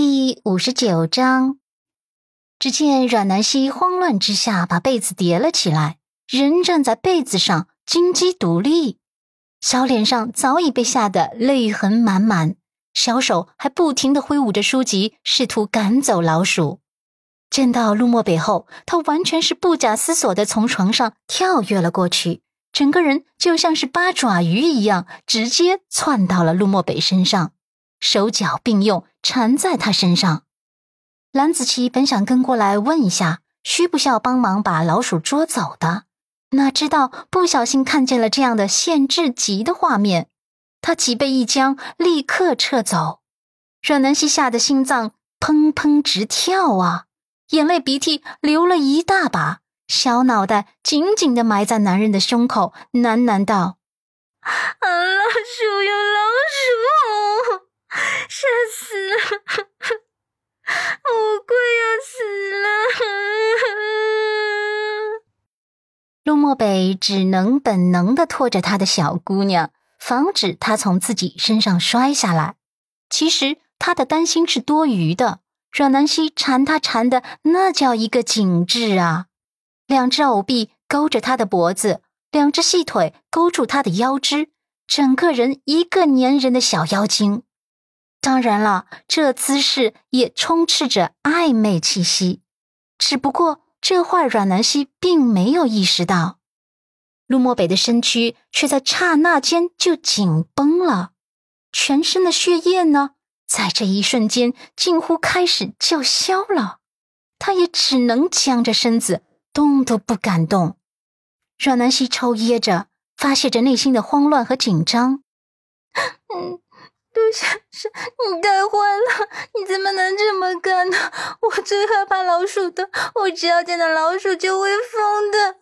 第五十九章，只见阮南希慌乱之下把被子叠了起来，人站在被子上，金鸡独立，小脸上早已被吓得泪痕满满，小手还不停的挥舞着书籍，试图赶走老鼠。见到陆漠北后，他完全是不假思索的从床上跳跃了过去，整个人就像是八爪鱼一样，直接窜到了陆漠北身上。手脚并用缠在他身上，蓝子琪本想跟过来问一下，需不需要帮忙把老鼠捉走的，哪知道不小心看见了这样的限制级的画面，他脊背一僵，立刻撤走。阮南希吓得心脏砰砰直跳啊，眼泪鼻涕流了一大把，小脑袋紧紧的埋在男人的胸口，喃喃道：“老鼠有老鼠。”吓死了！我快要死了！陆漠北只能本能的拖着他的小姑娘，防止她从自己身上摔下来。其实他的担心是多余的。阮南希缠他缠的那叫一个紧致啊！两只藕臂勾着他的脖子，两只细腿勾住他的腰肢，整个人一个粘人的小妖精。当然了，这姿势也充斥着暧昧气息。只不过这会儿，阮南希并没有意识到，陆漠北的身躯却在刹那间就紧绷了，全身的血液呢，在这一瞬间近乎开始叫嚣了。他也只能僵着身子，动都不敢动。阮南希抽噎着，发泄着内心的慌乱和紧张。嗯。陆先生，你太坏了！你怎么能这么干呢？我最害怕老鼠的，我只要见到老鼠就会疯的。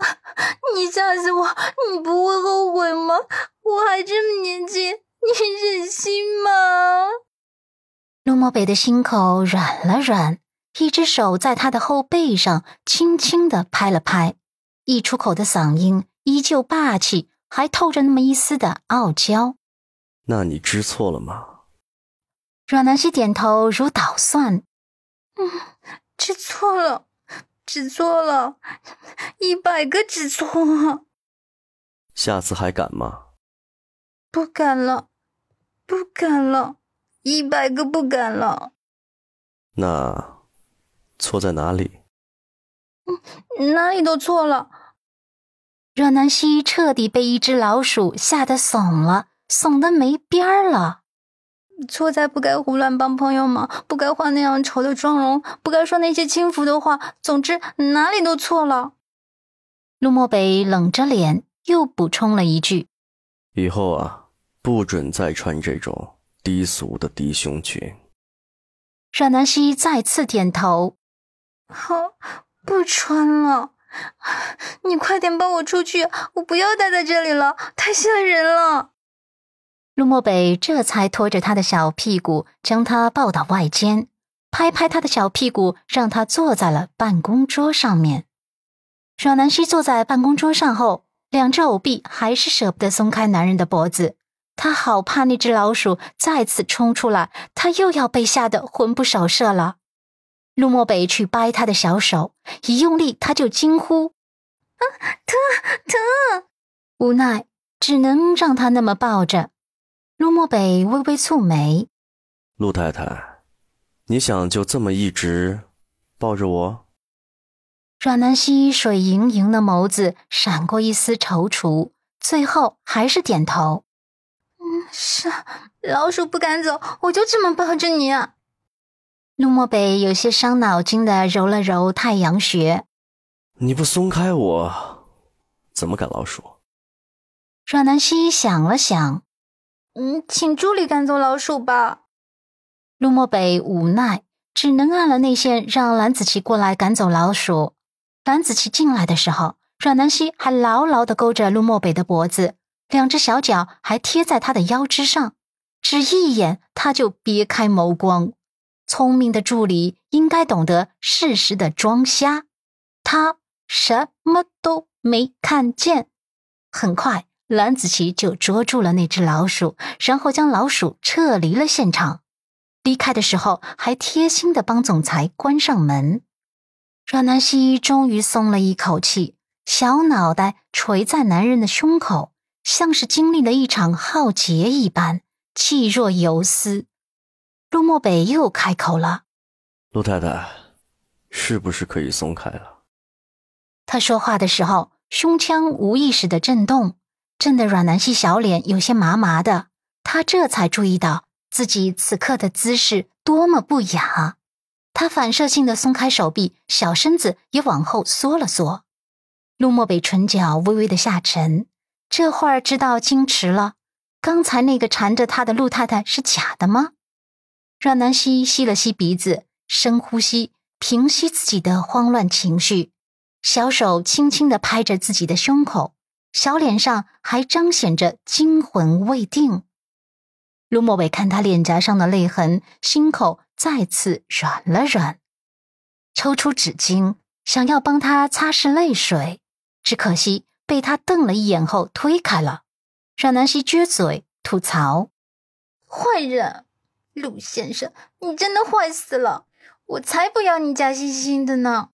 你吓死我，你不会后悔吗？我还这么年轻，你忍心吗？陆漠北的心口软了软，一只手在他的后背上轻轻的拍了拍，一出口的嗓音依旧霸气，还透着那么一丝的傲娇。那你知错了吗？阮南希点头如捣蒜。嗯，知错了，知错了，一百个知错。下次还敢吗？不敢了，不敢了，一百个不敢了。那错在哪里？嗯，哪里都错了。阮南希彻底被一只老鼠吓得怂了。怂的没边儿了，错在不该胡乱帮朋友忙，不该化那样丑的妆容，不该说那些轻浮的话。总之哪里都错了。陆漠北冷着脸，又补充了一句：“以后啊，不准再穿这种低俗的低胸裙。”阮南希再次点头：“好，不穿了。你快点帮我出去，我不要待在这里了，太吓人了。”陆漠北这才拖着他的小屁股，将他抱到外间，拍拍他的小屁股，让他坐在了办公桌上面。阮南希坐在办公桌上后，两只藕臂还是舍不得松开男人的脖子，他好怕那只老鼠再次冲出来，他又要被吓得魂不守舍了。陆漠北去掰他的小手，一用力，他就惊呼：“啊，疼疼！”无奈，只能让他那么抱着。陆漠北微微蹙眉：“陆太太，你想就这么一直抱着我？”阮南希水盈盈的眸子闪过一丝踌躇，最后还是点头：“嗯，是。老鼠不敢走，我就这么抱着你。”啊陆漠北有些伤脑筋的揉了揉太阳穴：“你不松开我，怎么赶老鼠？”阮南希想了想。嗯，请助理赶走老鼠吧。陆漠北无奈，只能按了内线，让蓝子琪过来赶走老鼠。蓝子琪进来的时候，阮南希还牢牢的勾着陆漠北的脖子，两只小脚还贴在他的腰肢上，只一眼他就别开眸光。聪明的助理应该懂得适时的装瞎，他什么都没看见。很快。蓝子琪就捉住了那只老鼠，然后将老鼠撤离了现场。离开的时候还贴心的帮总裁关上门。阮南希终于松了一口气，小脑袋垂在男人的胸口，像是经历了一场浩劫一般，气若游丝。陆漠北又开口了：“陆太太，是不是可以松开了？”他说话的时候，胸腔无意识的震动，震得阮南希小脸有些麻麻的。他这才注意到自己此刻的姿势多么不雅。他反射性的松开手臂，小身子也往后缩了缩。陆漠北唇角微微的下沉，这会儿知道矜持了。刚才那个缠着他的陆太太是假的吗？阮南希吸了吸鼻子，深呼吸，平息自己的慌乱情绪，小手轻轻的拍着自己的胸口，小脸上还彰显着惊魂未定。陆墨伟看他脸颊上的泪痕，心口再次软了软，抽出纸巾想要帮他擦拭泪水，只可惜被他瞪了一眼后推开了。阮南希撅嘴吐槽：“坏人，陆先生，你真的坏死了！我才不要你假惺惺的呢！”